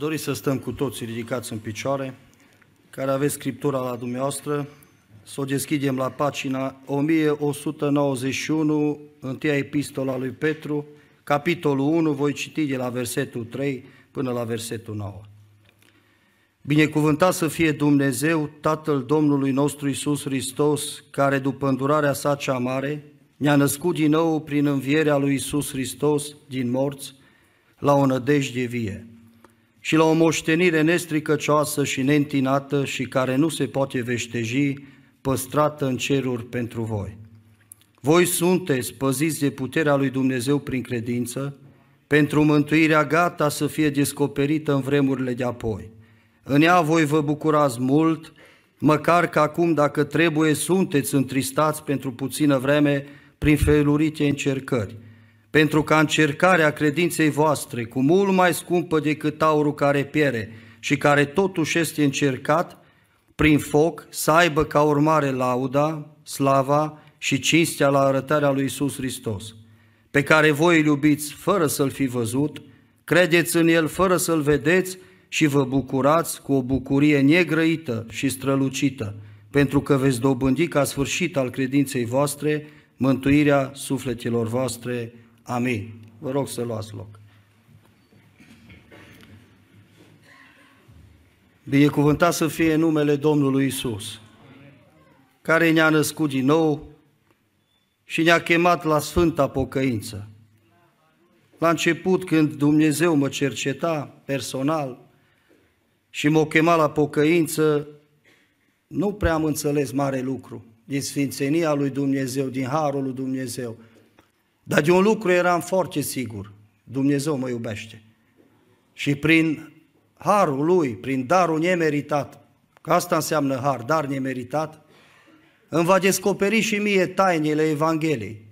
dori să stăm cu toții ridicați în picioare, care aveți Scriptura la dumneavoastră, să o deschidem la pagina 1191, întâia epistola lui Petru, capitolul 1, voi citi de la versetul 3 până la versetul 9. Binecuvântat să fie Dumnezeu, Tatăl Domnului nostru Isus Hristos, care după îndurarea sa cea mare, ne-a născut din nou prin învierea lui Isus Hristos din morți la o nădejde vie și la o moștenire nestricăcioasă și neîntinată și care nu se poate veșteji, păstrată în ceruri pentru voi. Voi sunteți păziți de puterea lui Dumnezeu prin credință, pentru mântuirea gata să fie descoperită în vremurile de apoi. În ea voi vă bucurați mult, măcar că acum, dacă trebuie, sunteți întristați pentru puțină vreme prin felurite încercări, pentru ca încercarea credinței voastre, cu mult mai scumpă decât aurul care piere și care totuși este încercat, prin foc, să aibă ca urmare lauda, slava și cinstea la arătarea lui Isus Hristos, pe care voi îl iubiți fără să-l fi văzut, credeți în el fără să-l vedeți și vă bucurați cu o bucurie negrăită și strălucită, pentru că veți dobândi ca sfârșit al credinței voastre mântuirea sufletelor voastre. Amin. Vă rog să luați loc. Binecuvântat să fie numele Domnului Isus, care ne-a născut din nou și ne-a chemat la Sfânta Pocăință. La început, când Dumnezeu mă cerceta personal și m-a chemat la pocăință, nu prea am înțeles mare lucru din sfințenia lui Dumnezeu, din harul lui Dumnezeu. Dar de un lucru eram foarte sigur, Dumnezeu mă iubește. Și prin harul lui, prin darul nemeritat, că asta înseamnă har, dar nemeritat, îmi va descoperi și mie tainele Evangheliei.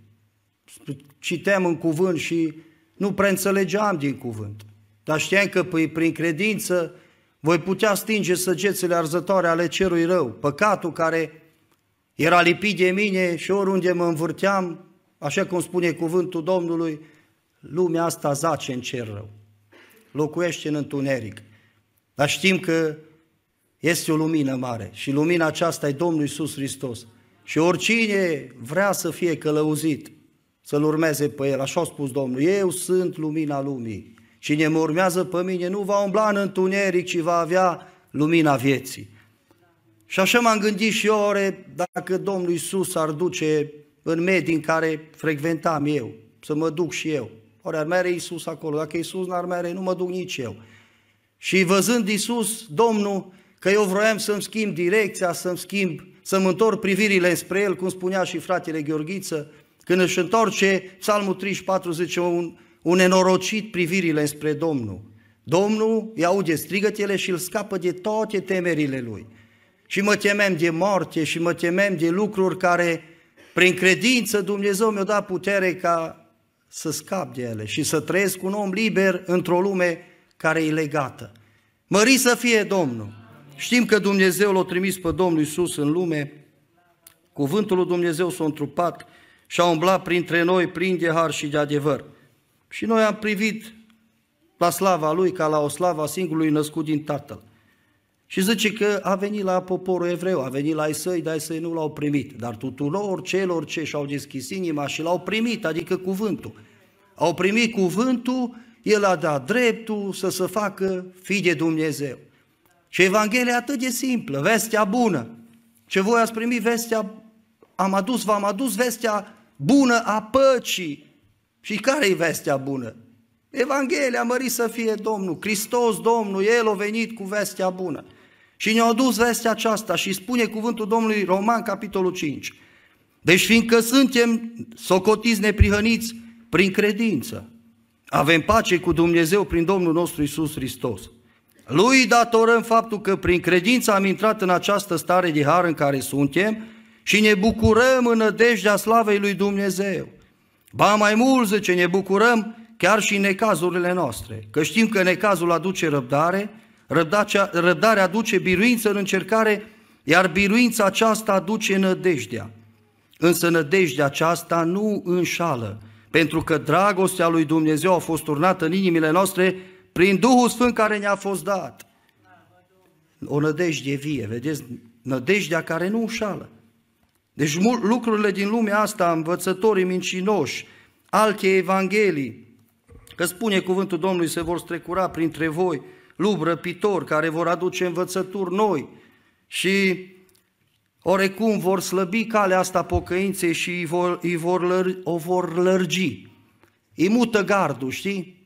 Citeam în cuvânt și nu prea înțelegeam din cuvânt, dar știam că prin credință voi putea stinge săgețele arzătoare ale cerului rău, păcatul care era lipit de mine și oriunde mă învârteam, așa cum spune cuvântul Domnului, lumea asta zace în cer rău, locuiește în întuneric. Dar știm că este o lumină mare și lumina aceasta e Domnul Isus Hristos. Și oricine vrea să fie călăuzit, să-L urmeze pe El, așa a spus Domnul, eu sunt lumina lumii. Cine mă urmează pe mine nu va umbla în întuneric, ci va avea lumina vieții. Și așa m-am gândit și eu, ore, dacă Domnul Iisus ar duce în medii în care frecventam eu, să mă duc și eu. Ori ar merge Iisus acolo, dacă Iisus n-ar merge, nu mă duc nici eu. Și văzând Iisus, Domnul, că eu vroiam să-mi schimb direcția, să-mi schimb, să-mi întorc privirile spre El, cum spunea și fratele Gheorghiță, când își întorce, Psalmul 34 zice, un, un nenorocit privirile spre Domnul. Domnul îi aude strigătele și îl scapă de toate temerile lui. Și mă temem de moarte și mă temem de lucruri care, prin credință, Dumnezeu mi-a dat putere ca să scap de ele și să trăiesc un om liber într-o lume care e legată. Mări să fie Domnul! Știm că Dumnezeu l-a trimis pe Domnul Isus în lume, cuvântul lui Dumnezeu s-a întrupat și a umblat printre noi plin de har și de adevăr. Și noi am privit la slava Lui ca la o slavă a singurului născut din Tatăl. Și zice că a venit la poporul evreu, a venit la ai săi, dar ai săi nu l-au primit. Dar tuturor celor ce și-au deschis inima și l-au primit, adică cuvântul. Au primit cuvântul, el a dat dreptul să se facă fi de Dumnezeu. Și Evanghelia atât de simplă, vestea bună. Ce voi ați primit vestea, am adus, v-am adus vestea bună a păcii. Și care e vestea bună? Evanghelia, mărit să fie Domnul, Hristos Domnul, El a venit cu vestea bună. Și ne-a dus vestea aceasta și spune cuvântul Domnului Roman, capitolul 5. Deci fiindcă suntem socotiți neprihăniți prin credință, avem pace cu Dumnezeu prin Domnul nostru Isus Hristos. Lui datorăm faptul că prin credință am intrat în această stare de har în care suntem și ne bucurăm în nădejdea slavei lui Dumnezeu. Ba mai mult, zice, ne bucurăm chiar și în necazurile noastre, că știm că necazul aduce răbdare, răbdarea aduce biruință în încercare, iar biruința aceasta aduce nădejdea. Însă nădejdea aceasta nu înșală, pentru că dragostea lui Dumnezeu a fost turnată în inimile noastre prin Duhul Sfânt care ne-a fost dat. O nădejde vie, vedeți, nădejdea care nu înșală. Deci lucrurile din lumea asta, învățătorii mincinoși, alte evanghelii, că spune cuvântul Domnului, se vor strecura printre voi lup răpitori care vor aduce învățături noi și orecum vor slăbi calea asta pocăinței și îi vor, îi vor lăr, o vor lărgi. Îi mută gardul, știi?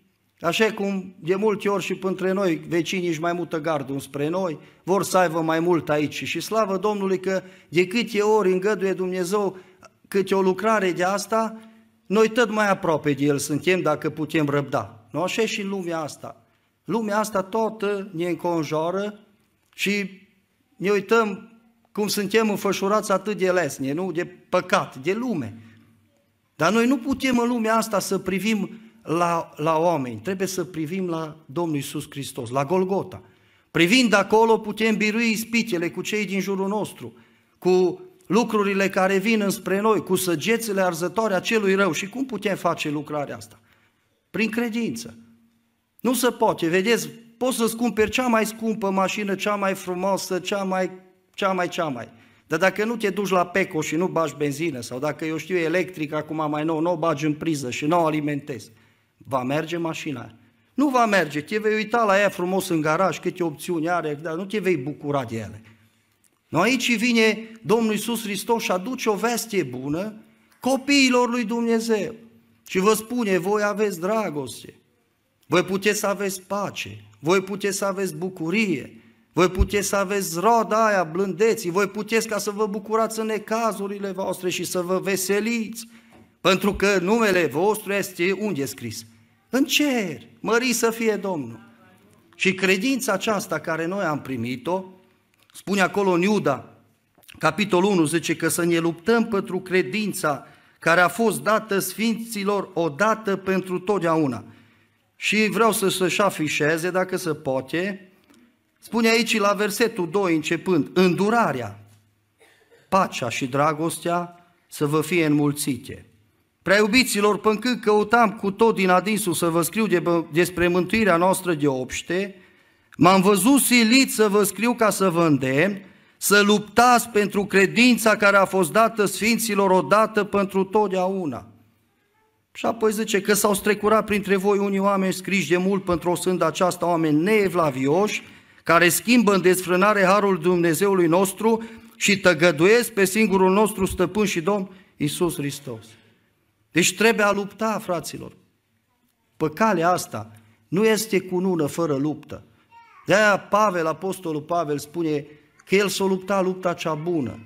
Așa cum de multe ori și între noi, vecinii își mai mută gardul spre noi, vor să aibă mai mult aici. Și slavă Domnului că de câte ori îngăduie Dumnezeu câte o lucrare de asta, noi tot mai aproape de El suntem dacă putem răbda. Nu așa și în lumea asta. Lumea asta toată ne înconjoară și ne uităm cum suntem înfășurați atât de lesne, nu? De păcat, de lume. Dar noi nu putem în lumea asta să privim la, la oameni, trebuie să privim la Domnul Isus Hristos, la Golgota. Privind acolo putem birui ispitele cu cei din jurul nostru, cu lucrurile care vin înspre noi, cu săgețile arzătoare a celui rău. Și cum putem face lucrarea asta? Prin credință. Nu se poate, vedeți, poți să-ți cumperi cea mai scumpă mașină, cea mai frumoasă, cea mai, cea mai, cea mai. Dar dacă nu te duci la PECO și nu bagi benzină, sau dacă eu știu electric acum mai nou, nu o bagi în priză și nu o alimentezi, va merge mașina aia. Nu va merge, te vei uita la ea frumos în garaj, câte opțiuni are, dar nu te vei bucura de ele. Nu aici vine Domnul Iisus Hristos și aduce o veste bună copiilor lui Dumnezeu. Și vă spune, voi aveți dragoste, voi puteți să aveți pace, voi puteți să aveți bucurie, voi puteți să aveți roda aia, blândeții, voi puteți ca să vă bucurați în necazurile voastre și să vă veseliți, pentru că numele vostru este unde scris? În cer, mări să fie Domnul. Și credința aceasta care noi am primit-o, spune acolo în Iuda, capitolul 1, zice că să ne luptăm pentru credința care a fost dată sfinților odată pentru totdeauna. Și vreau să se afișeze, dacă se poate, spune aici la versetul 2 începând, îndurarea, pacea și dragostea să vă fie înmulțite. Prea iubiților, până când căutam cu tot din adinsul să vă scriu de, despre mântuirea noastră de obște, m-am văzut silit să vă scriu ca să vă îndemn, să luptați pentru credința care a fost dată Sfinților odată pentru totdeauna. Și apoi zice că s-au strecurat printre voi unii oameni scriși de mult pentru o sândă aceasta, oameni neevlavioși, care schimbă în desfrânare harul Dumnezeului nostru și tăgăduiesc pe singurul nostru stăpân și Domn, Iisus Hristos. Deci trebuie a lupta, fraților. Pe calea asta nu este cunună fără luptă. De-aia Pavel, apostolul Pavel, spune că el s-a luptat lupta cea bună.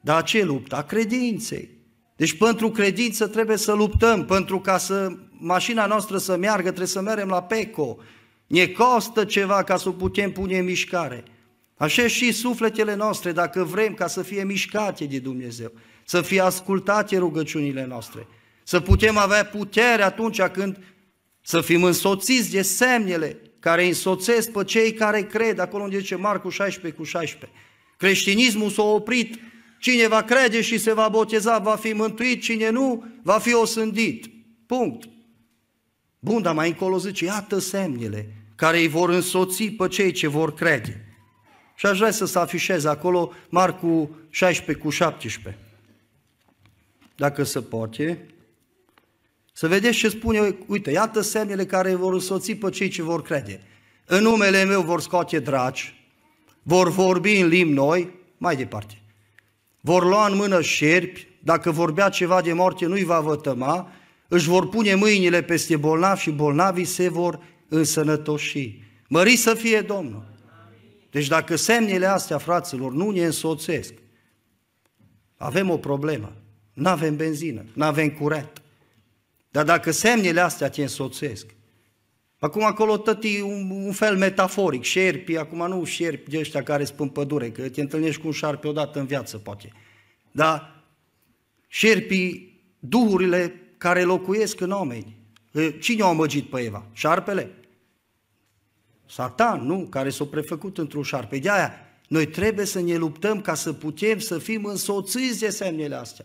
Dar ce luptă? A credinței. Deci pentru credință trebuie să luptăm, pentru ca să mașina noastră să meargă, trebuie să mergem la PECO. Ne costă ceva ca să o putem pune în mișcare. Așa și sufletele noastre, dacă vrem ca să fie mișcate de Dumnezeu, să fie ascultate rugăciunile noastre, să putem avea putere atunci când să fim însoțiți de semnele care însoțesc pe cei care cred, acolo unde zice Marcu 16 cu 16. Creștinismul s-a oprit, cine va crede și se va boteza va fi mântuit, cine nu va fi osândit. Punct. Bun, dar mai încolo zice, iată semnele care îi vor însoți pe cei ce vor crede. Și aș vrea să se afișeze acolo Marcu 16 cu 17. Dacă se poate. Să vedeți ce spune, uite, iată semnele care vor însoți pe cei ce vor crede. În numele meu vor scoate dragi, vor vorbi în limbi noi, mai departe. Vor lua în mână șerpi, dacă vorbea ceva de moarte nu-i va vătăma, își vor pune mâinile peste bolnavi și bolnavii se vor însănătoși. Mări să fie Domnul! Deci dacă semnele astea, fraților, nu ne însoțesc, avem o problemă. Nu avem benzină, nu avem curent. Dar dacă semnele astea te însoțesc, acum acolo tot e un, un fel metaforic, șerpi, acum nu șerpi de ăștia care spun pădure, că te întâlnești cu un șarpe odată în viață, poate. Dar șerpii, duhurile care locuiesc în oameni. Cine a amăgit pe Eva? Șarpele? Satan, nu? Care s-a prefăcut într-un șarpe. De aia, noi trebuie să ne luptăm ca să putem să fim însoțiți de semnele astea.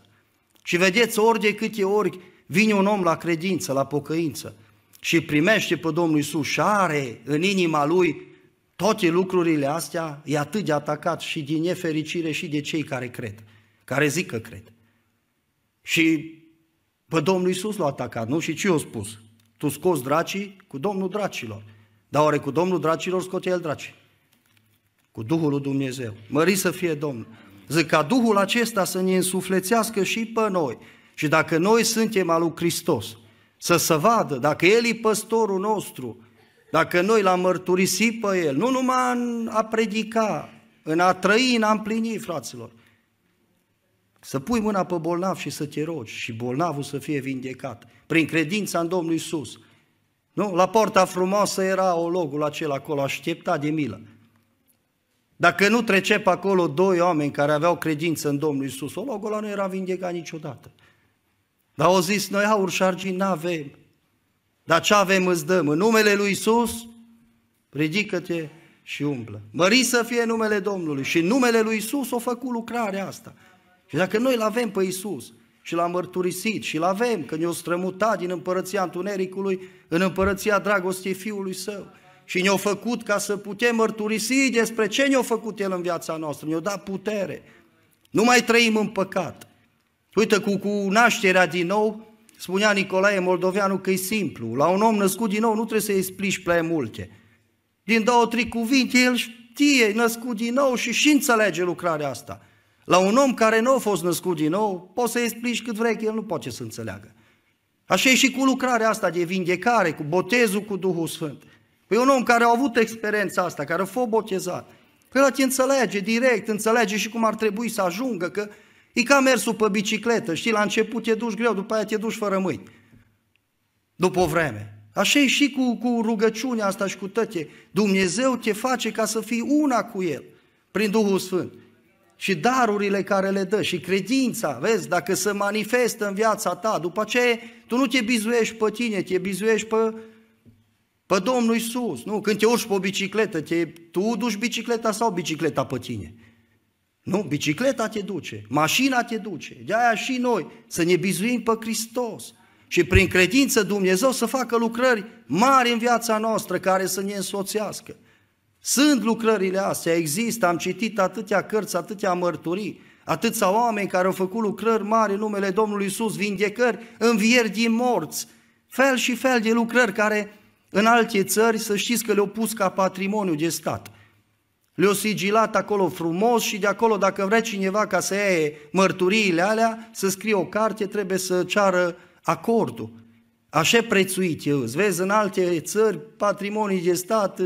Și vedeți, ori de câte ori vine un om la credință, la pocăință, și primește pe Domnul Isus și are în inima lui toate lucrurile astea, e atât de atacat și din nefericire și de cei care cred, care zic că cred. Și pe Domnul Isus l-a atacat, nu? Și ce i-a spus? Tu scoți dracii cu Domnul dracilor. Dar oare cu Domnul dracilor scoate el dracii? Cu Duhul lui Dumnezeu. Mări să fie Domnul. Zic ca Duhul acesta să ne însuflețească și pe noi. Și dacă noi suntem al lui Hristos, să se vadă, dacă El e păstorul nostru, dacă noi l-am mărturisit pe El, nu numai în a predica, în a trăi, în a împlini, fraților, să pui mâna pe bolnav și să te rogi și bolnavul să fie vindecat prin credința în Domnul Isus. Nu? La porta frumoasă era ologul acela acolo, aștepta de milă. Dacă nu trece pe acolo doi oameni care aveau credință în Domnul Isus, ologul ăla nu era vindecat niciodată. Dar au zis, noi aur și argint n-avem. Dar ce avem îți dăm? În numele lui Isus, ridică-te și umblă. Mări să fie numele Domnului. Și în numele lui Isus o făcut lucrarea asta. Și dacă noi îl avem pe Isus și l-am mărturisit și l avem, că ne-o strămutat din împărăția întunericului în împărăția dragostei Fiului Său, și ne-a făcut ca să putem mărturisi despre ce ne-a făcut El în viața noastră, ne-a dat putere. Nu mai trăim în păcat. Uite, cu, cu nașterea din nou, spunea Nicolae Moldoveanu că e simplu. La un om născut din nou nu trebuie să-i explici prea multe. Din două, trei cuvinte, el știe, e născut din nou și și înțelege lucrarea asta. La un om care nu a fost născut din nou, poți să-i explici cât vrei, că el nu poate să înțeleagă. Așa e și cu lucrarea asta de vindecare, cu botezul cu Duhul Sfânt. Păi un om care a avut experiența asta, care a fost botezat, ăla te înțelege direct, înțelege și cum ar trebui să ajungă, că e ca mersul pe bicicletă, știi, la început te duci greu, după aia te duci fără mâini. După o vreme. Așa e și cu, cu rugăciunea asta și cu tăte. Dumnezeu te face ca să fii una cu El, prin Duhul Sfânt. Și darurile care le dă și credința, vezi, dacă se manifestă în viața ta, după aceea tu nu te bizuiești pe tine, te bizuiești pe pe Domnul Isus, nu? Când te urci pe o bicicletă, te, tu duci bicicleta sau bicicleta pe tine? Nu, bicicleta te duce, mașina te duce. De aia și noi să ne bizuim pe Hristos și prin credință Dumnezeu să facă lucrări mari în viața noastră care să ne însoțească. Sunt lucrările astea, există, am citit atâtea cărți, atâtea mărturii, atâția oameni care au făcut lucrări mari în numele Domnului Isus, vindecări, învieri din morți, fel și fel de lucrări care în alte țări, să știți că le-au pus ca patrimoniu de stat. Le-au sigilat acolo frumos și de acolo, dacă vrea cineva ca să ia mărturiile alea, să scrie o carte, trebuie să ceară acordul. Așa prețuit eu, îți vezi, în alte țări, patrimonii de stat,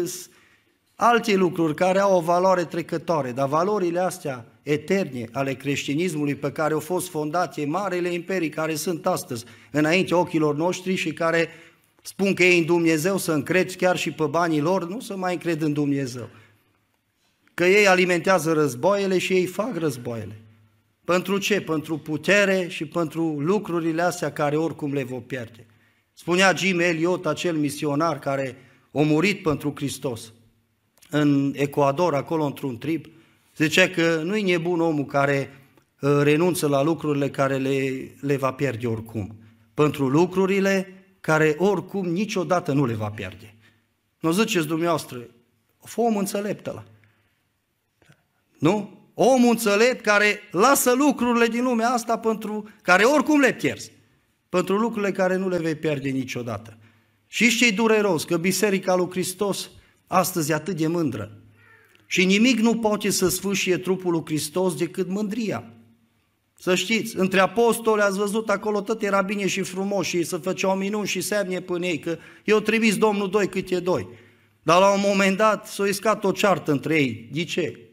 alte lucruri care au o valoare trecătoare, dar valorile astea eterne ale creștinismului pe care au fost fondate marele imperii care sunt astăzi înainte ochilor noștri și care spun că ei în Dumnezeu să încrezi chiar și pe banii lor, nu să mai încred în Dumnezeu. Că ei alimentează războaiele și ei fac războaiele. Pentru ce? Pentru putere și pentru lucrurile astea care oricum le vor pierde. Spunea Jim Elliot, acel misionar care a murit pentru Hristos în Ecuador, acolo într-un trib, zicea că nu-i nebun omul care uh, renunță la lucrurile care le, le va pierde oricum. Pentru lucrurile care oricum niciodată nu le va pierde. Nu ziceți dumneavoastră, fă om înțelept ăla. Nu? Omul înțelept care lasă lucrurile din lumea asta pentru care oricum le pierzi. Pentru lucrurile care nu le vei pierde niciodată. Și ce dureros, că Biserica lui Hristos astăzi e atât de mândră. Și nimic nu poate să sfâșie trupul lui Hristos decât mândria. Să știți, între apostoli ați văzut acolo tot era bine și frumos și să făceau minuni și semne până ei, că eu trimis Domnul doi câte doi. Dar la un moment dat s-a iscat o ceartă între ei. De ce?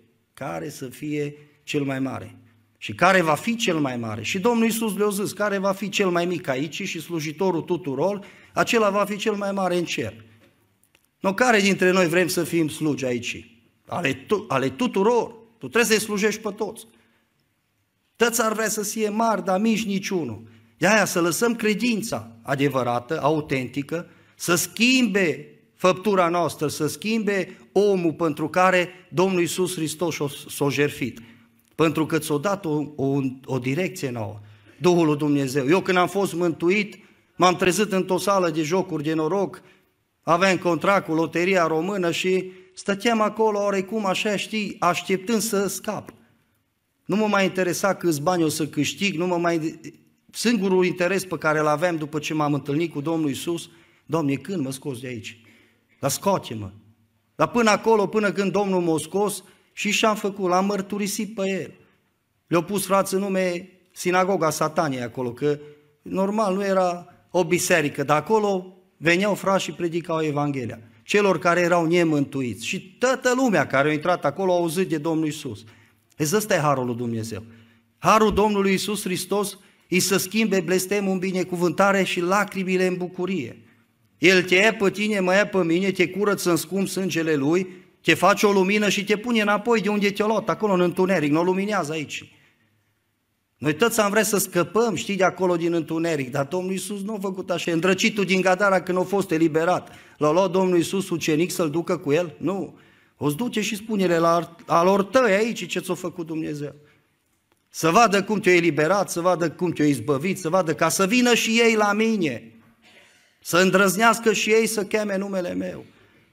Care să fie cel mai mare? Și care va fi cel mai mare? Și Domnul Iisus le-a zis, care va fi cel mai mic aici și slujitorul tuturor, acela va fi cel mai mare în cer. Nu, care dintre noi vrem să fim slugi aici? Ale, tu, ale tuturor. Tu trebuie să-i slujești pe toți. Toți ar vrea să fie mari, dar mici niciunul. De aia să lăsăm credința adevărată, autentică, să schimbe făptura noastră, să schimbe omul pentru care Domnul Iisus Hristos s-a jerfit. Pentru că ți-a dat o, o, o direcție nouă, Duhul lui Dumnezeu. Eu când am fost mântuit, M-am trezit într-o sală de jocuri de noroc, aveam contract cu Loteria Română și stăteam acolo orecum așa, știi, așteptând să scap. Nu mă mai interesa câți bani o să câștig, nu mă mai... Singurul interes pe care îl aveam după ce m-am întâlnit cu Domnul Isus, Doamne, când mă scos de aici? Dar scoate-mă! Dar până acolo, până când Domnul m-a scos, și și-am făcut, l-am mărturisit pe el. Le-au pus frați în nume sinagoga sataniei acolo, că normal nu era o biserică, dar acolo veneau frați și predicau Evanghelia. Celor care erau nemântuiți. Și toată lumea care a intrat acolo a auzit de Domnul Isus. Deci ăsta e harul lui Dumnezeu. Harul Domnului Isus Hristos îi să schimbe blestemul în binecuvântare și lacrimile în bucurie. El te ia pe tine, mă ia pe mine, te curăță în scump sângele Lui, te face o lumină și te pune înapoi de unde te-a luat, acolo în întuneric, nu o luminează aici. Noi toți am vrea să scăpăm, știi, de acolo din întuneric, dar Domnul Iisus nu a făcut așa. Îndrăcitul din Gadara când a fost eliberat, l-a luat Domnul Iisus ucenic să-l ducă cu el? Nu. O duce și spune-le la alor tăi aici ce ți-a făcut Dumnezeu. Să vadă cum te-a eliberat, să vadă cum te-a izbăvit, să vadă ca să vină și ei la mine. Să îndrăznească și ei să cheme numele meu.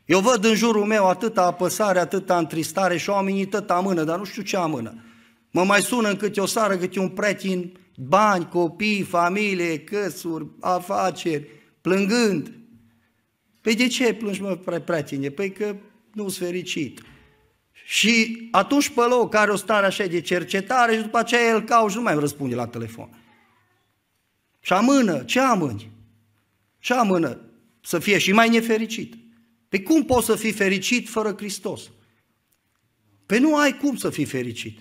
Eu văd în jurul meu atâta apăsare, atâta întristare și oamenii tot amână, dar nu știu ce amână. Mă mai sună în câte o sară, câte un pretin, bani, copii, familie, căsuri, afaceri, plângând. Păi de ce plângi, mă, pretine? Păi că nu-s fericit. Și atunci pe loc are o stare așa de cercetare și după aceea el caută și nu mai răspunde la telefon. Și amână, ce amâni? Ce amână? Să fie și mai nefericit. Pe cum poți să fii fericit fără Hristos? Pe nu ai cum să fii fericit.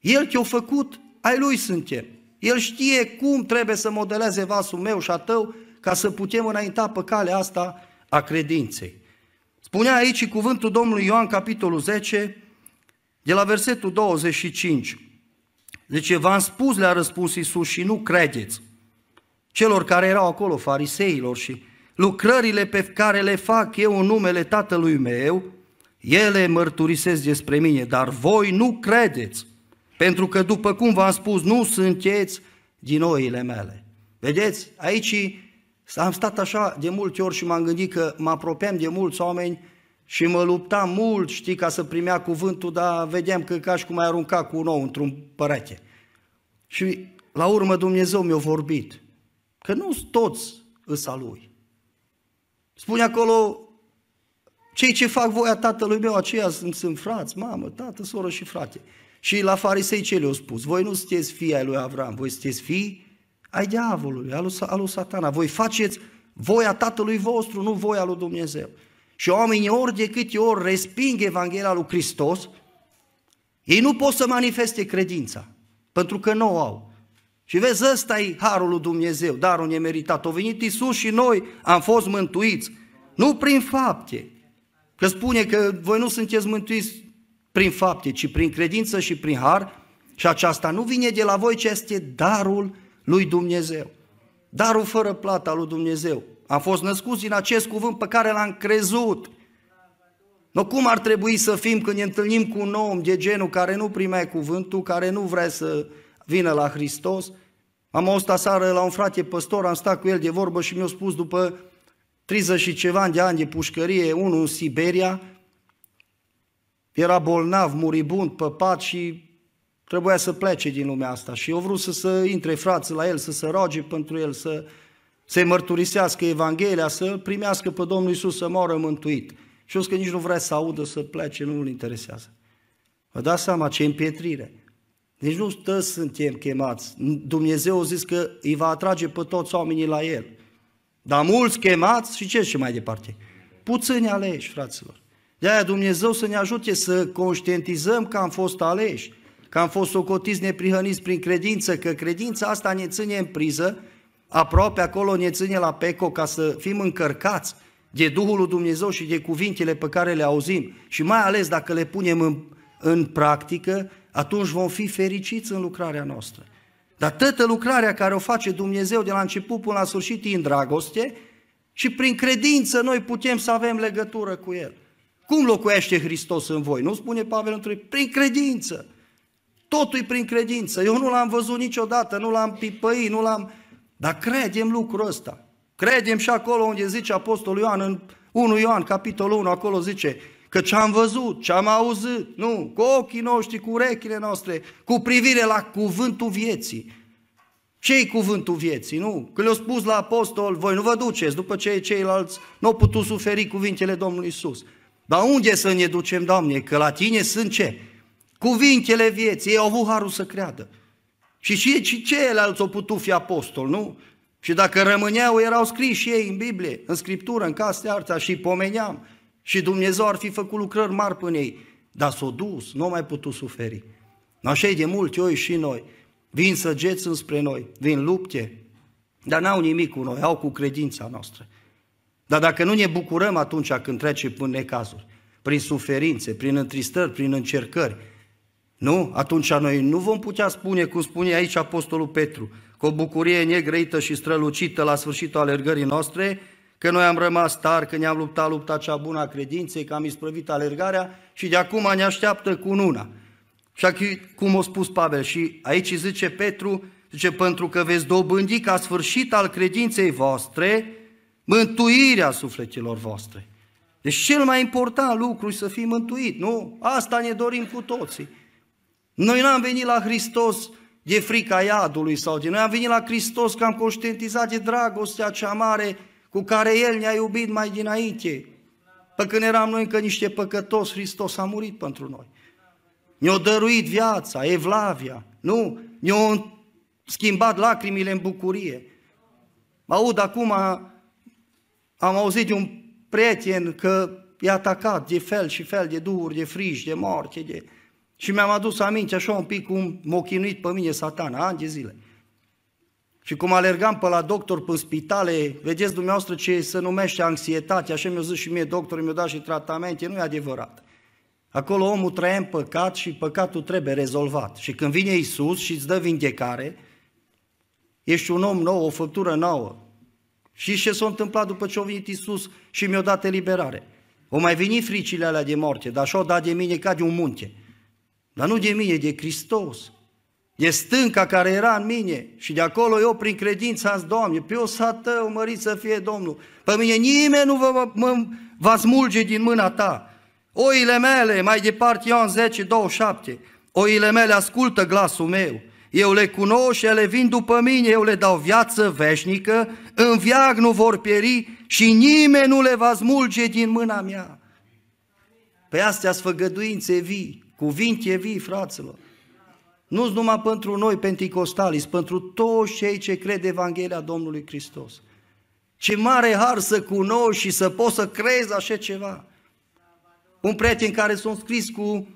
El te-a făcut, ai lui suntem. El știe cum trebuie să modeleze vasul meu și a tău ca să putem înainta pe calea asta a credinței. Spunea aici cuvântul Domnului Ioan, capitolul 10, de la versetul 25. Deci v-am spus, le-a răspuns Iisus, și nu credeți. Celor care erau acolo, fariseilor și lucrările pe care le fac eu în numele Tatălui meu, ele mărturisesc despre mine, dar voi nu credeți, pentru că după cum v-am spus, nu sunteți din oile mele. Vedeți, aici am stat așa de multe ori și m-am gândit că mă apropiam de mulți oameni și mă luptam mult, știi, ca să primea cuvântul, dar vedeam că ca și cum ai arunca cu un ou într-un părete. Și la urmă Dumnezeu mi-a vorbit că nu toți îs a Lui. Spune acolo, cei ce fac voia tatălui meu, aceia sunt, sunt frați, mamă, tată, soră și frate. Și la farisei ce le-au spus? Voi nu sunteți fii ai lui Avram, voi sunteți fii ai diavolului, al lui, al lui satana. Voi faceți voia tatălui vostru, nu voia lui Dumnezeu. Și oamenii ori de câte ori resping Evanghelia lui Hristos, ei nu pot să manifeste credința, pentru că nu o au. Și vezi, ăsta e harul lui Dumnezeu, darul nemeritat. A venit Isus și noi am fost mântuiți, nu prin fapte. Că spune că voi nu sunteți mântuiți prin fapte, ci prin credință și prin har. Și aceasta nu vine de la voi, ci este darul lui Dumnezeu. Darul fără plata lui Dumnezeu. Am fost născuți din acest cuvânt pe care l-am crezut. Nu cum ar trebui să fim când ne întâlnim cu un om de genul care nu primea cuvântul, care nu vrea să vină la Hristos. Am auzit aseară la un frate păstor, am stat cu el de vorbă și mi-a spus după 30 și ceva de ani de pușcărie, unul în Siberia, era bolnav, muribund, păpat și trebuia să plece din lumea asta. Și eu vrut să, să intre frații la el, să se roage pentru el, să se mărturisească Evanghelia, să primească pe Domnul Isus să moară mântuit. Și eu că nici nu vrea să audă să plece, nu îl interesează. Vă dați seama ce împietrire. Deci nu toți suntem chemați. Dumnezeu a zis că îi va atrage pe toți oamenii la El. Dar mulți chemați și ce și mai departe? Puțini aleși, fraților. De-aia Dumnezeu să ne ajute să conștientizăm că am fost aleși, că am fost socotiți neprihăniți prin credință, că credința asta ne ține în priză, aproape acolo ne ține la peco ca să fim încărcați de Duhul lui Dumnezeu și de cuvintele pe care le auzim și mai ales dacă le punem în, în practică, atunci vom fi fericiți în lucrarea noastră. Dar toată lucrarea care o face Dumnezeu de la început până la sfârșit e în dragoste și prin credință noi putem să avem legătură cu El. Cum locuiește Hristos în voi? Nu spune Pavel într prin credință. Totul e prin credință. Eu nu l-am văzut niciodată, nu l-am pipăit, nu l-am... Dar credem lucrul ăsta. Credem și acolo unde zice Apostolul Ioan, în 1 Ioan, capitolul 1, acolo zice că ce am văzut, ce am auzit, nu, cu ochii noștri, cu urechile noastre, cu privire la cuvântul vieții. ce cuvântul vieții, nu? Că le-au spus la apostol, voi nu vă duceți după ce ceilalți nu au putut suferi cuvintele Domnului Isus. Dar unde să ne ducem, Doamne? Că la Tine sunt ce? Cuvintele vieții, ei au avut harul să creadă. Și și, și ceilalți au putut fi apostol, nu? Și dacă rămâneau, erau scriși ei în Biblie, în Scriptură, în castea arța și pomeneam. Și Dumnezeu ar fi făcut lucrări mari până ei. Dar s-au dus, nu au mai putut suferi. Așa de mult, eu și noi. Vin săgeți înspre noi, vin lupte, dar n-au nimic cu noi, au cu credința noastră. Dar dacă nu ne bucurăm atunci când trece până necazuri, prin suferințe, prin întristări, prin încercări, nu? Atunci noi nu vom putea spune, cum spune aici Apostolul Petru, cu o bucurie negrăită și strălucită la sfârșitul alergării noastre, că noi am rămas tari, că ne-am luptat lupta cea bună a credinței, că am isprăvit alergarea și de acum ne așteaptă cu una. Și cum a spus Pavel, și aici zice Petru, zice, pentru că veți dobândi ca sfârșit al credinței voastre mântuirea sufletelor voastre. Deci cel mai important lucru e să fii mântuit, nu? Asta ne dorim cu toții. Noi n-am venit la Hristos de frica iadului sau de... Noi am venit la Hristos că am conștientizat de dragostea cea mare cu care El ne-a iubit mai dinainte. Pe când eram noi încă niște păcătoși, Hristos a murit pentru noi. Ne-a dăruit viața, evlavia, nu? Ne-a schimbat lacrimile în bucurie. Mă aud acum, am auzit de un prieten că e atacat de fel și fel de duhuri, de frici, de moarte, de... Și mi-am adus aminte așa un pic cum m-a chinuit pe mine satana, ani de zile. Și cum alergam pe la doctor, pe spitale, vedeți dumneavoastră ce se numește anxietate, așa mi-a zis și mie doctorul, mi-a dat și tratamente, nu e adevărat. Acolo omul trăie în păcat și păcatul trebuie rezolvat. Și când vine Isus și îți dă vindecare, ești un om nou, o făptură nouă. Și ce s-a întâmplat după ce a venit Isus și mi-a dat eliberare? O mai veni fricile alea de moarte, dar așa o dat de mine ca de un munte. Dar nu de mine, de Hristos. De stânca care era în mine și de acolo eu prin credință am Doamne, pe eu să tău, mărit să fie Domnul. Pe mine nimeni nu vă, mă, va smulge din mâna ta. Oile mele, mai departe Ioan 10, 27, oile mele ascultă glasul meu. Eu le cunosc și ele vin după mine, eu le dau viață veșnică, în viag nu vor pieri și nimeni nu le va smulge din mâna mea. Pe astea sfăgăduințe vii, cuvinte vii, fraților. Nu numai pentru noi penticostali, pentru toți cei ce cred Evanghelia Domnului Hristos. Ce mare har să cunoști și să poți să crezi așa ceva. Un prieten care s-a scris cu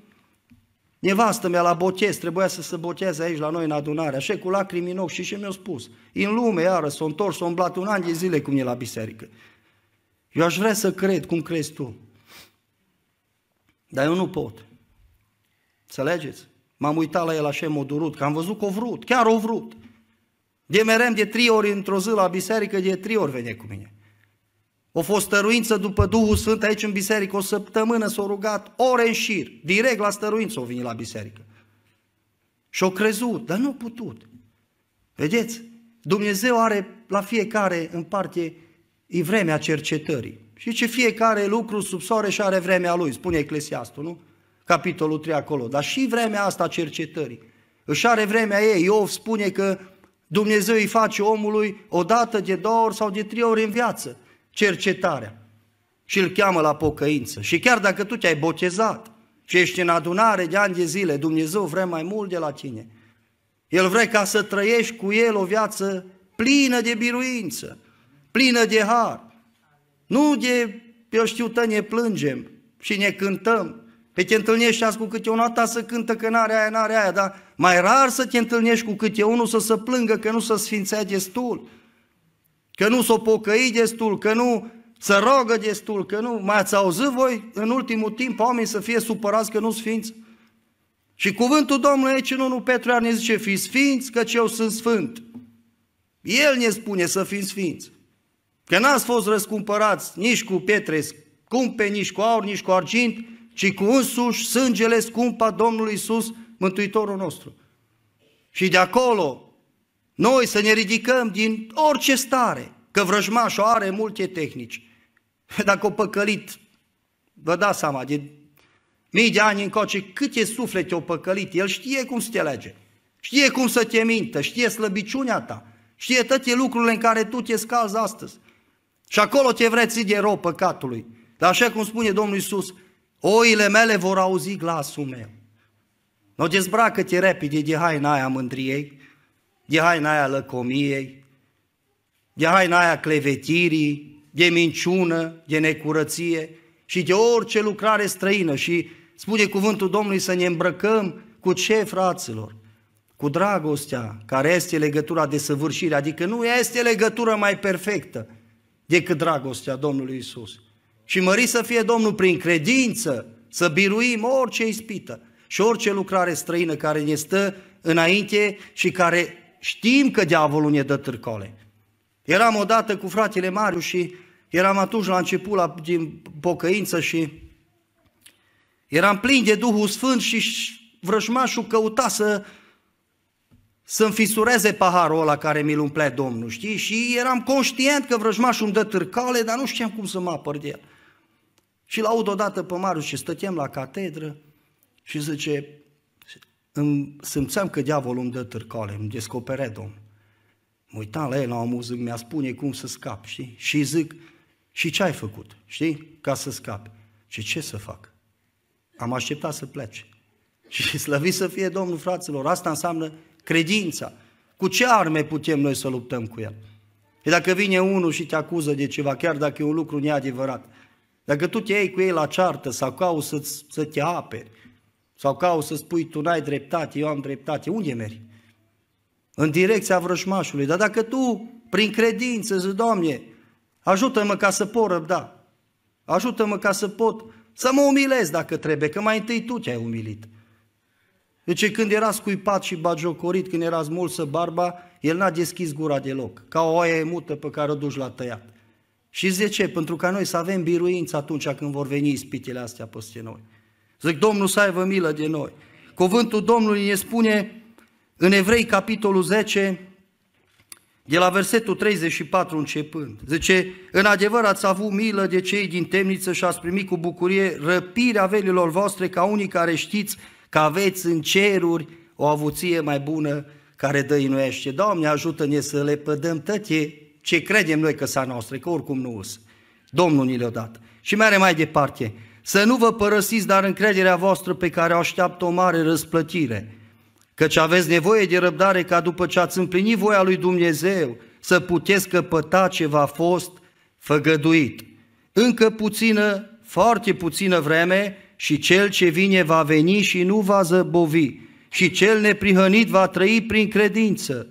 nevastă mea la botez, trebuia să se boteze aici la noi în adunare, așa cu lacrimi în ochi și ce mi-a spus? În lume, iară, s-a întors, s-a umblat un an de zile cum e la biserică. Eu aș vrea să cred cum crezi tu. Dar eu nu pot. Înțelegeți? M-am uitat la el așa modurut, că am văzut că o vrut, chiar o vrut. De merem de trei ori într-o zi la biserică, de trei ori vine cu mine. O fost stăruință după Duhul Sfânt aici în biserică, o săptămână s-a rugat ore în șir, direct la stăruință o venit la biserică. Și-o crezut, dar nu a putut. Vedeți? Dumnezeu are la fiecare în parte e vremea cercetării. Și ce fiecare lucru sub soare și are vremea lui, spune Eclesiastul, nu? Capitolul 3 acolo. Dar și vremea asta cercetării. Își are vremea ei. Iov spune că Dumnezeu îi face omului o dată, de două ori sau de trei ori în viață cercetarea și îl cheamă la pocăință. Și chiar dacă tu te-ai botezat și ești în adunare de ani de zile, Dumnezeu vrea mai mult de la tine. El vrea ca să trăiești cu El o viață plină de biruință, plină de har. Nu de, eu știu, tă ne plângem și ne cântăm. Pe te întâlnești azi cu câte o notă să cântă că n-are aia, n-are aia, dar mai rar să te întâlnești cu câte unul să se plângă că nu se sfințea destul că nu s-o pocăi destul, că nu să rogă destul, că nu... Mai ați auzit voi în ultimul timp oameni să fie supărați că nu sfinți? Și cuvântul Domnului aici în 1 Petru iar ne zice, fi sfinți, căci eu sunt sfânt. El ne spune să fim sfinți. Că n-ați fost răscumpărați nici cu pietre scumpe, nici cu aur, nici cu argint, ci cu însuși sângele scump a Domnului Iisus, Mântuitorul nostru. Și de acolo noi să ne ridicăm din orice stare, că vrăjmașul are multe tehnici. Dacă o păcălit, vă dați seama, de mii de ani încoace, câte suflete o păcălit, el știe cum să te lege, știe cum să te mintă, știe slăbiciunea ta, știe toate lucrurile în care tu te scalzi astăzi. Și acolo te vreți de rău păcatului. Dar așa cum spune Domnul Iisus, oile mele vor auzi glasul meu. Nu dezbracă-te repede de haina aia mândriei, de haina aia lăcomiei, de haina aia clevetirii, de minciună, de necurăție și de orice lucrare străină. Și spune cuvântul Domnului să ne îmbrăcăm cu ce, fraților? Cu dragostea, care este legătura de săvârșire, adică nu este legătură mai perfectă decât dragostea Domnului Isus. Și mări să fie Domnul prin credință, să biruim orice ispită și orice lucrare străină care ne stă înainte și care știm că diavolul ne dă târcole. Eram odată cu fratele Mariu și eram atunci la început la, din pocăință și eram plin de Duhul Sfânt și vrăjmașul căuta să să înfisureze paharul ăla care mi-l umplea Domnul, știi? Și eram conștient că vrăjmașul îmi dă târcale, dar nu știam cum să mă apăr de el. Și l-aud odată pe Marius și stăteam la catedră și zice, îmi simțeam că diavolul îmi dă târcale, îmi descopere Domnul. Mă uitam la el la omul, zic, mi-a spune cum să scap, știi? Și zic, și ce ai făcut, știi, ca să scapi? Și ce să fac? Am așteptat să plece. Și slăvit să fie Domnul, fraților, asta înseamnă credința. Cu ce arme putem noi să luptăm cu el? E dacă vine unul și te acuză de ceva, chiar dacă e un lucru neadevărat, dacă tu te iei cu ei la ceartă sau cauți să, să te aperi, sau cauți să spui tu n-ai dreptate, eu am dreptate, unde mergi? În direcția vrășmașului. Dar dacă tu, prin credință, zici, Doamne, ajută-mă ca să pot răbda, ajută-mă ca să pot să mă umilez dacă trebuie, că mai întâi tu te-ai umilit. Deci când era scuipat și bagiocorit, când era smulsă barba, el n-a deschis gura deloc, ca o oaie mută pe care o duci la tăiat. Și de ce? Pentru ca noi să avem biruință atunci când vor veni ispitele astea peste noi. Zic, Domnul să aibă milă de noi. Cuvântul Domnului ne spune în Evrei, capitolul 10, de la versetul 34 începând. Zice, în adevăr ați avut milă de cei din temniță și ați primit cu bucurie răpirea velilor voastre ca unii care știți că aveți în ceruri o avuție mai bună care dăinuiește. Doamne, ajută-ne să le pădăm tăte ce credem noi că sa noastră, că oricum nu us. Domnul ni le-a dat. Și mere mai departe, să nu vă părăsiți, dar încrederea voastră pe care o așteaptă o mare răsplătire, căci aveți nevoie de răbdare ca după ce ați împlinit voia lui Dumnezeu, să puteți căpăta ce v-a fost făgăduit. Încă puțină, foarte puțină vreme și cel ce vine va veni și nu va zăbovi și cel neprihănit va trăi prin credință.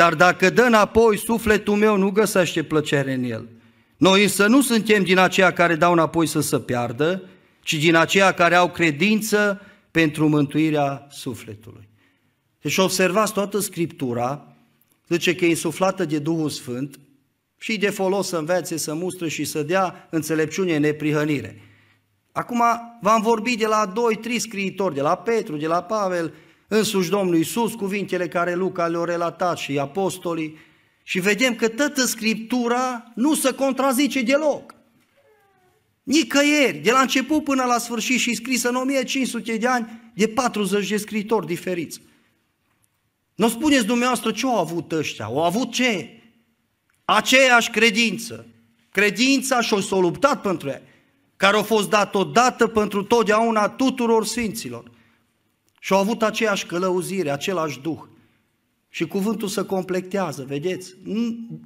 Dar dacă dă înapoi, sufletul meu nu găsește plăcere în el. Noi însă nu suntem din aceia care dau înapoi să se piardă, ci din aceia care au credință pentru mântuirea sufletului. Deci observați toată Scriptura, zice că e insuflată de Duhul Sfânt și de folos să învețe, să mustră și să dea înțelepciune neprihănire. Acum v-am vorbit de la doi, trei scriitori, de la Petru, de la Pavel, însuși Domnul Iisus, cuvintele care Luca le-a relatat și apostolii, și vedem că toată Scriptura nu se contrazice deloc. Nicăieri, de la început până la sfârșit și scrisă în 1500 de ani de 40 de scritori diferiți. Nu spuneți dumneavoastră ce au avut ăștia, au avut ce? Aceeași credință. Credința și-o s-o luptat pentru ea care a fost dat odată pentru totdeauna tuturor sfinților. Și au avut aceeași călăuzire, același duh. Și cuvântul se completează, vedeți?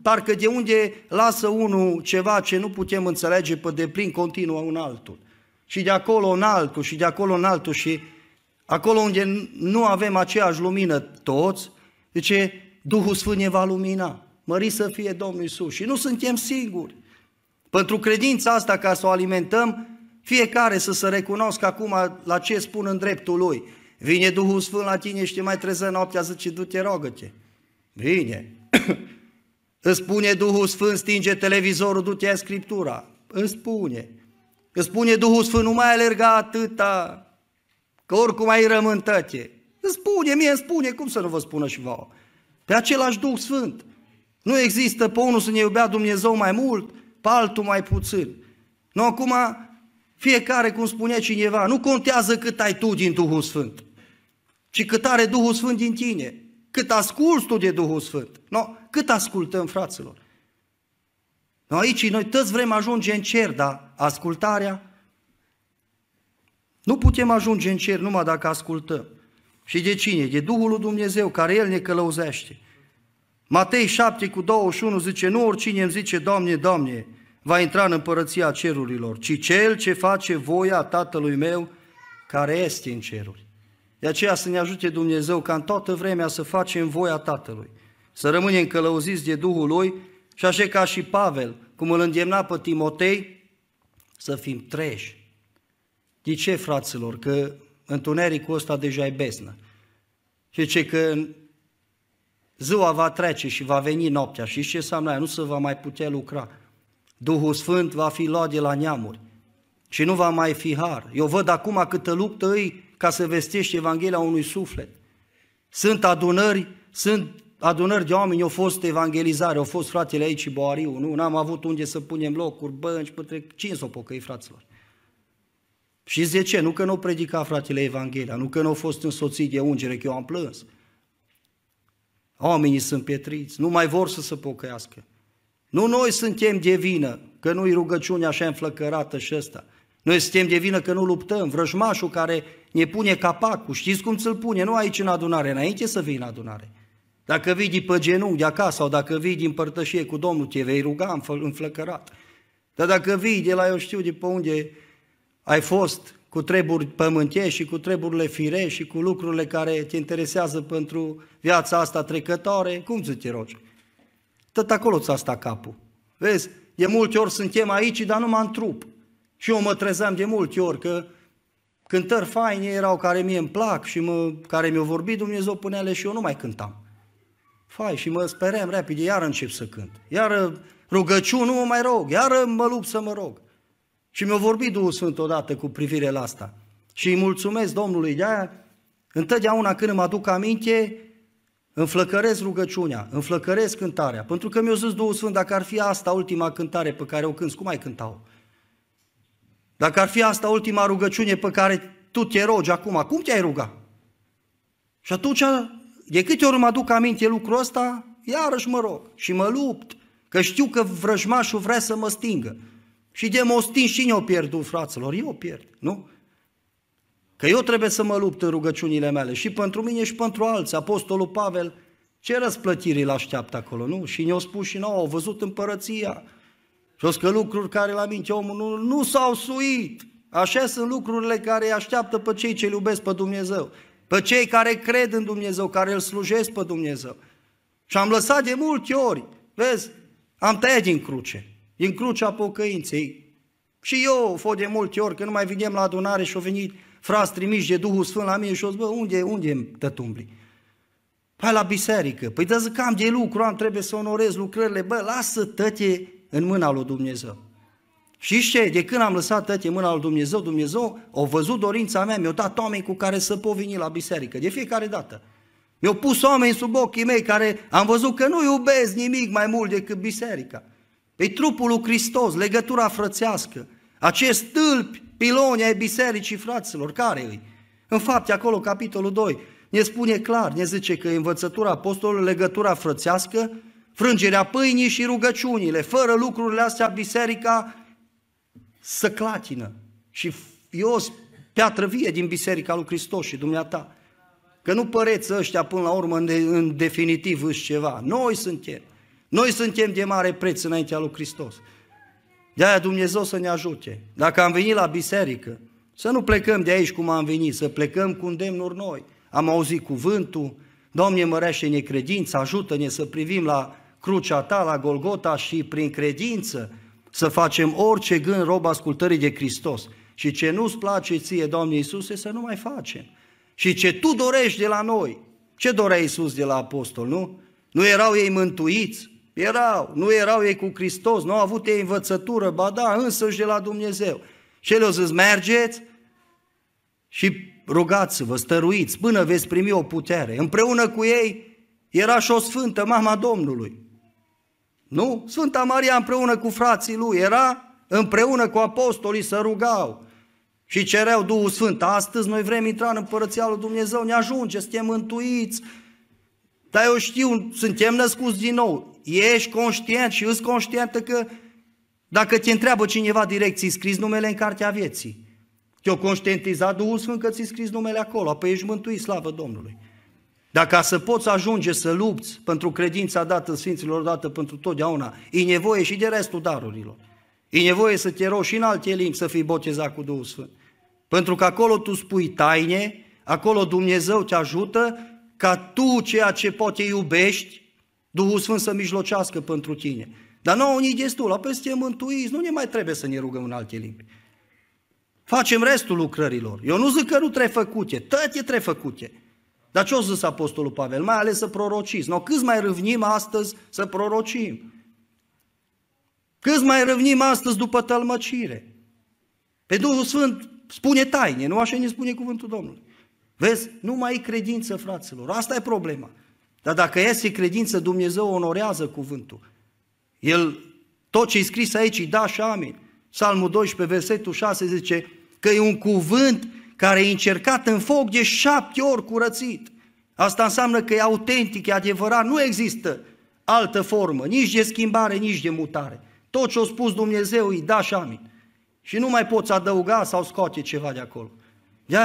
Parcă de unde lasă unul ceva ce nu putem înțelege pe deplin, continuă un altul. Și de acolo un altul, și de acolo un altul, și acolo unde nu avem aceeași lumină toți, zice, Duhul Sfânt ne va lumina. Mări să fie Domnul Isus. Și nu suntem singuri. Pentru credința asta, ca să o alimentăm, fiecare să se recunoască acum la ce spun în dreptul lui. Vine Duhul Sfânt la tine și te mai treză noaptea, zice, du-te, rogă-te. Vine. Îți spune Duhul Sfânt, stinge televizorul, du-te a Scriptura. Îți spune. Îți spune Duhul Sfânt, nu mai alerga atâta, că oricum ai rămân tăte. Îți spune, mie îmi spune, cum să nu vă spună și vouă? Pe același Duh Sfânt. Nu există pe unul să ne iubea Dumnezeu mai mult, pe altul mai puțin. Nu, acum fiecare, cum spunea cineva, nu contează cât ai tu din Duhul Sfânt, ci cât are Duhul Sfânt din tine. Cât asculți tu de Duhul Sfânt. No, cât ascultăm, fraților? No, aici noi toți vrem ajunge în cer, dar ascultarea nu putem ajunge în cer numai dacă ascultăm. Și de cine? De Duhul lui Dumnezeu, care El ne călăuzește. Matei 7 cu 21 zice, nu oricine îmi zice, Doamne, Doamne, va intra în împărăția cerurilor, ci cel ce face voia Tatălui meu care este în ceruri. De aceea să ne ajute Dumnezeu ca în toată vremea să facem voia Tatălui, să rămânem călăuziți de Duhul Lui și așa ca și Pavel, cum îl îndemna pe Timotei, să fim treji. De ce, fraților? Că întunericul ăsta deja e besnă. Și ce că ziua va trece și va veni noaptea și ce înseamnă aia? Nu se va mai putea lucra. Duhul Sfânt va fi luat de la neamuri și nu va mai fi har. Eu văd acum câtă luptă îi ca să vestești Evanghelia unui suflet. Sunt adunări, sunt adunări de oameni, au fost evangelizare, au fost fratele aici Boariu, nu? N-am avut unde să punem locuri, bănci, pătre... Cine s-o pocăi, fraților? Și de ce? Nu că nu predica fratele Evanghelia, nu că nu au fost însoțit de ungere, că eu am plâns. Oamenii sunt pietriți, nu mai vor să se pocăiască. Nu noi suntem de vină, că nu-i rugăciunea așa înflăcărată și ăsta. Noi suntem de vină că nu luptăm. Vrăjmașul care ne pune capacul, știți cum ți-l pune? Nu aici în adunare, înainte să vii în adunare. Dacă vii de pe genunchi de acasă sau dacă vii din părtășie cu Domnul, te vei ruga înflăcărat. Dar dacă vii de la eu știu de pe unde ai fost cu treburi pământești și cu treburile firești și cu lucrurile care te interesează pentru viața asta trecătoare, cum să te rogi? Tot acolo ți-a stat capul. Vezi, de multe ori suntem aici, dar numai în trup. Și eu mă trezeam de multe ori că cântări faine erau care mie îmi plac și mă, care mi-au vorbit Dumnezeu punele și eu nu mai cântam. Fai, și mă speream repede, iar încep să cânt. Iar rugăciuni nu mă mai rog, iar mă lupt să mă rog. Și mi-a vorbit Duhul Sfânt odată cu privire la asta. Și îi mulțumesc Domnului de aia, întotdeauna când îmi aduc aminte, înflăcăresc rugăciunea, înflăcăresc cântarea. Pentru că mi-a zis Duhul Sfânt, dacă ar fi asta ultima cântare pe care o cânți, cum ai cânta-o? Dacă ar fi asta ultima rugăciune pe care tu te rogi acum, cum te-ai ruga? Și atunci, de câte ori mă aduc aminte lucrul ăsta, iarăși mă rog și mă lupt, că știu că vrăjmașul vrea să mă stingă. Și de mă sting și eu pierdut, fraților, eu pierd, nu? Că eu trebuie să mă lupt în rugăciunile mele și pentru mine și pentru alții. Apostolul Pavel, ce răsplătiri îl așteaptă acolo, nu? Și ne-au spus și nouă, au văzut împărăția. Și că lucruri care la minte omul nu, nu s-au suit. Așa sunt lucrurile care îi așteaptă pe cei ce iubesc pe Dumnezeu. Pe cei care cred în Dumnezeu, care îl slujesc pe Dumnezeu. Și am lăsat de multe ori, vezi, am tăiat din cruce din crucea pocăinței. Și eu, fă de multe ori, când nu mai venim la adunare și au venit frați trimiși de Duhul Sfânt la mine și au zis, bă, unde, unde tătumbli? Păi la biserică. Păi dă zic, am de lucru, am trebuie să onorez lucrările. Bă, lasă tăte în mâna lui Dumnezeu. Și ce? De când am lăsat tăte în mâna lui Dumnezeu, Dumnezeu a văzut dorința mea, mi-a dat oameni cu care să pot veni la biserică, de fiecare dată. Mi-au pus oameni sub ochii mei care am văzut că nu iubesc nimic mai mult decât biserica. E trupul lui Hristos, legătura frățească. Acest stâlpi, piloni ai bisericii fraților, care îi? În fapt, acolo, capitolul 2, ne spune clar, ne zice că învățătura apostolului, legătura frățească, frângerea pâinii și rugăciunile. Fără lucrurile astea, biserica să clatină. Și eu piatră vie din biserica lui Hristos și dumneata. Că nu păreți ăștia până la urmă în, de, în definitiv își ceva. Noi suntem. Noi suntem de mare preț înaintea lui Hristos. De-aia Dumnezeu să ne ajute. Dacă am venit la biserică, să nu plecăm de aici cum am venit, să plecăm cu îndemnuri noi. Am auzit cuvântul, Doamne mărește-ne credință, ajută-ne să privim la crucea Ta, la Golgota și prin credință să facem orice gând rob ascultării de Hristos. Și ce nu-ți place ție, Doamne Iisuse, să nu mai facem. Și ce Tu dorești de la noi, ce dorea Iisus de la apostol, nu? Nu erau ei mântuiți? Erau, nu erau ei cu Hristos, nu au avut ei învățătură, ba da, însăși de la Dumnezeu. Și el au zis, mergeți și rugați-vă, stăruiți, până veți primi o putere. Împreună cu ei era și o sfântă, mama Domnului. Nu? Sfânta Maria împreună cu frații lui era împreună cu apostolii să rugau și cereau Duhul Sfânt. Astăzi noi vrem intra în Împărăția lui Dumnezeu, ne ajunge, suntem mântuiți. Dar eu știu, suntem născuți din nou. Ești conștient și îți conștientă că dacă te întreabă cineva direct, ți scris numele în cartea vieții. Te-o conștientizat Duhul Sfânt că ți scris numele acolo, apoi ești mântuit, slavă Domnului. Dacă să poți ajunge să lupți pentru credința dată Sfinților, dată pentru totdeauna, e nevoie și de restul darurilor. E nevoie să te rogi și în alte limbi să fii botezat cu Duhul Sfânt. Pentru că acolo tu spui taine, acolo Dumnezeu te ajută ca tu ceea ce poate iubești, Duhul Sfânt să mijlocească pentru tine. Dar nouă unii destul, apoi suntem mântuiți, nu ne mai trebuie să ne rugăm în alte limbi. Facem restul lucrărilor. Eu nu zic că nu trebuie făcute, tot e trebuie făcute. Dar ce o zis Apostolul Pavel? Mai ales să prorociți. No, câți mai râvnim astăzi să prorocim? Câți mai râvnim astăzi după tălmăcire? Pe Duhul Sfânt spune taine, nu așa ne spune cuvântul Domnului. Vezi, nu mai e credință, fraților, asta e problema. Dar dacă este credință, Dumnezeu onorează cuvântul. El, tot ce e scris aici, îi da și amin. Psalmul 12, versetul 6 zice că e un cuvânt care e încercat în foc de șapte ori curățit. Asta înseamnă că e autentic, e adevărat, nu există altă formă, nici de schimbare, nici de mutare. Tot ce a spus Dumnezeu îi da și amin. Și nu mai poți adăuga sau scoate ceva de acolo. de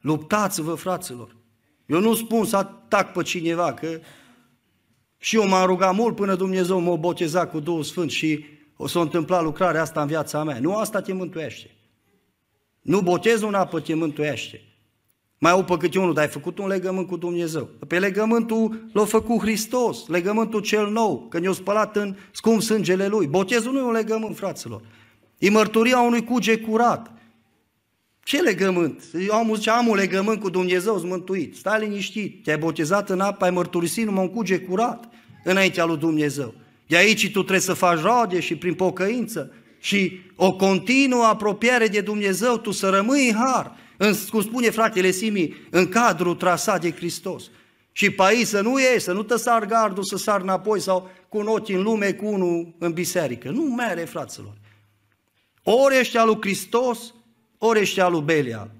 luptați-vă, fraților. Eu nu spun să atac pe cineva, că și eu m-am rugat mult până Dumnezeu m-a botezat cu Duhul Sfânt și o să întâmpla lucrarea asta în viața mea. Nu asta te mântuiește. Nu botezul în apă te mântuiește. Mai au pe câte unul, dar ai făcut un legământ cu Dumnezeu. Pe legământul l-a făcut Hristos, legământul cel nou, că ne-a spălat în scump sângele Lui. Botezul nu e un legământ, fraților. E mărturia unui cuge curat. Ce legământ? Eu am zis, am un legământ cu Dumnezeu, sunt mântuit. Stai liniștit, te-ai botezat în apă, ai mărturisit numai un cuge curat înaintea lui Dumnezeu. De aici tu trebuie să faci rode și prin pocăință și o continuă apropiere de Dumnezeu, tu să rămâi în har, în, cum spune fratele Simi, în cadrul trasat de Hristos. Și pe aici să nu iei, să nu te sar gardul, să sar înapoi sau cu un ochi în lume, cu unul în biserică. Nu mere, fraților. Ori ești al lui Hristos, ori ești al lui Belial.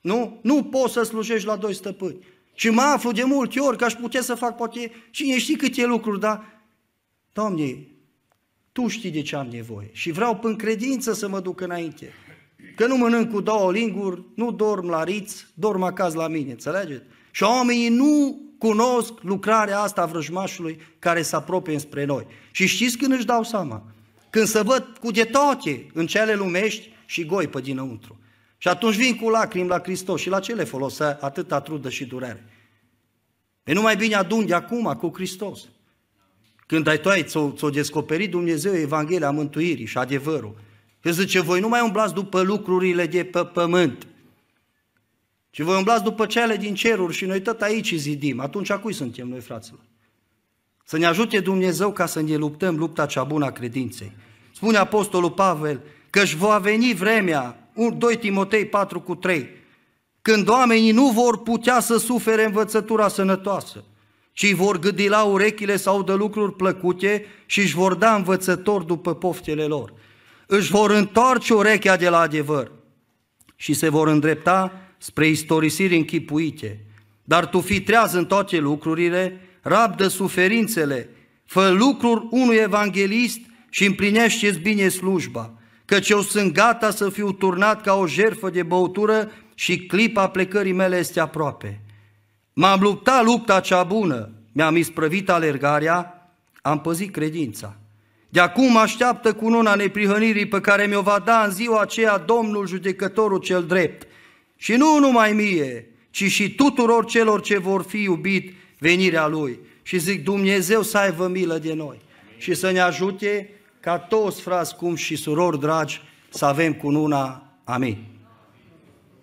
Nu? Nu poți să slujești la doi stăpâni. Și mă aflu de multe ori că aș putea să fac poate cine știe câte lucruri, dar, Doamne, Tu știi de ce am nevoie și vreau pîn credință să mă duc înainte. Că nu mănânc cu două linguri, nu dorm la riț, dorm acasă la mine, înțelegeți? Și oamenii nu cunosc lucrarea asta a vrăjmașului care se apropie spre noi. Și știți când își dau seama? Când să văd cu de toate în cele lumești și goi pe dinăuntru. Și atunci vin cu lacrimi la Hristos și la ce le folosea atâta trudă și durere? E nu mai bine adun de acum cu Hristos. Când ai tu ai, ți-o, ți-o descoperit Dumnezeu Evanghelia mântuirii și adevărul. Că zice, voi nu mai umblați după lucrurile de pe pământ, ci voi umblați după cele din ceruri și noi tot aici zidim. Atunci a cui suntem noi, fraților? Să ne ajute Dumnezeu ca să ne luptăm lupta cea bună a credinței. Spune Apostolul Pavel că își va veni vremea, 2 Timotei 4 cu 3, când oamenii nu vor putea să sufere învățătura sănătoasă, ci vor gâdi la urechile sau de lucruri plăcute și își vor da învățători după poftele lor. Își vor întoarce urechea de la adevăr și se vor îndrepta spre istorisiri închipuite. Dar tu fi treaz în toate lucrurile, rabdă suferințele, fă lucruri unui evanghelist și împlinește-ți bine slujba, căci eu sunt gata să fiu turnat ca o jerfă de băutură și clipa plecării mele este aproape. M-am luptat lupta cea bună, mi-am isprăvit alergarea, am păzit credința. De acum așteaptă cununa neprihănirii pe care mi-o va da în ziua aceea Domnul judecătorul cel drept. Și nu numai mie, ci și tuturor celor ce vor fi iubit venirea Lui. Și zic, Dumnezeu să aibă milă de noi și să ne ajute ca toți frați cum și surori dragi să avem cununa. Amin.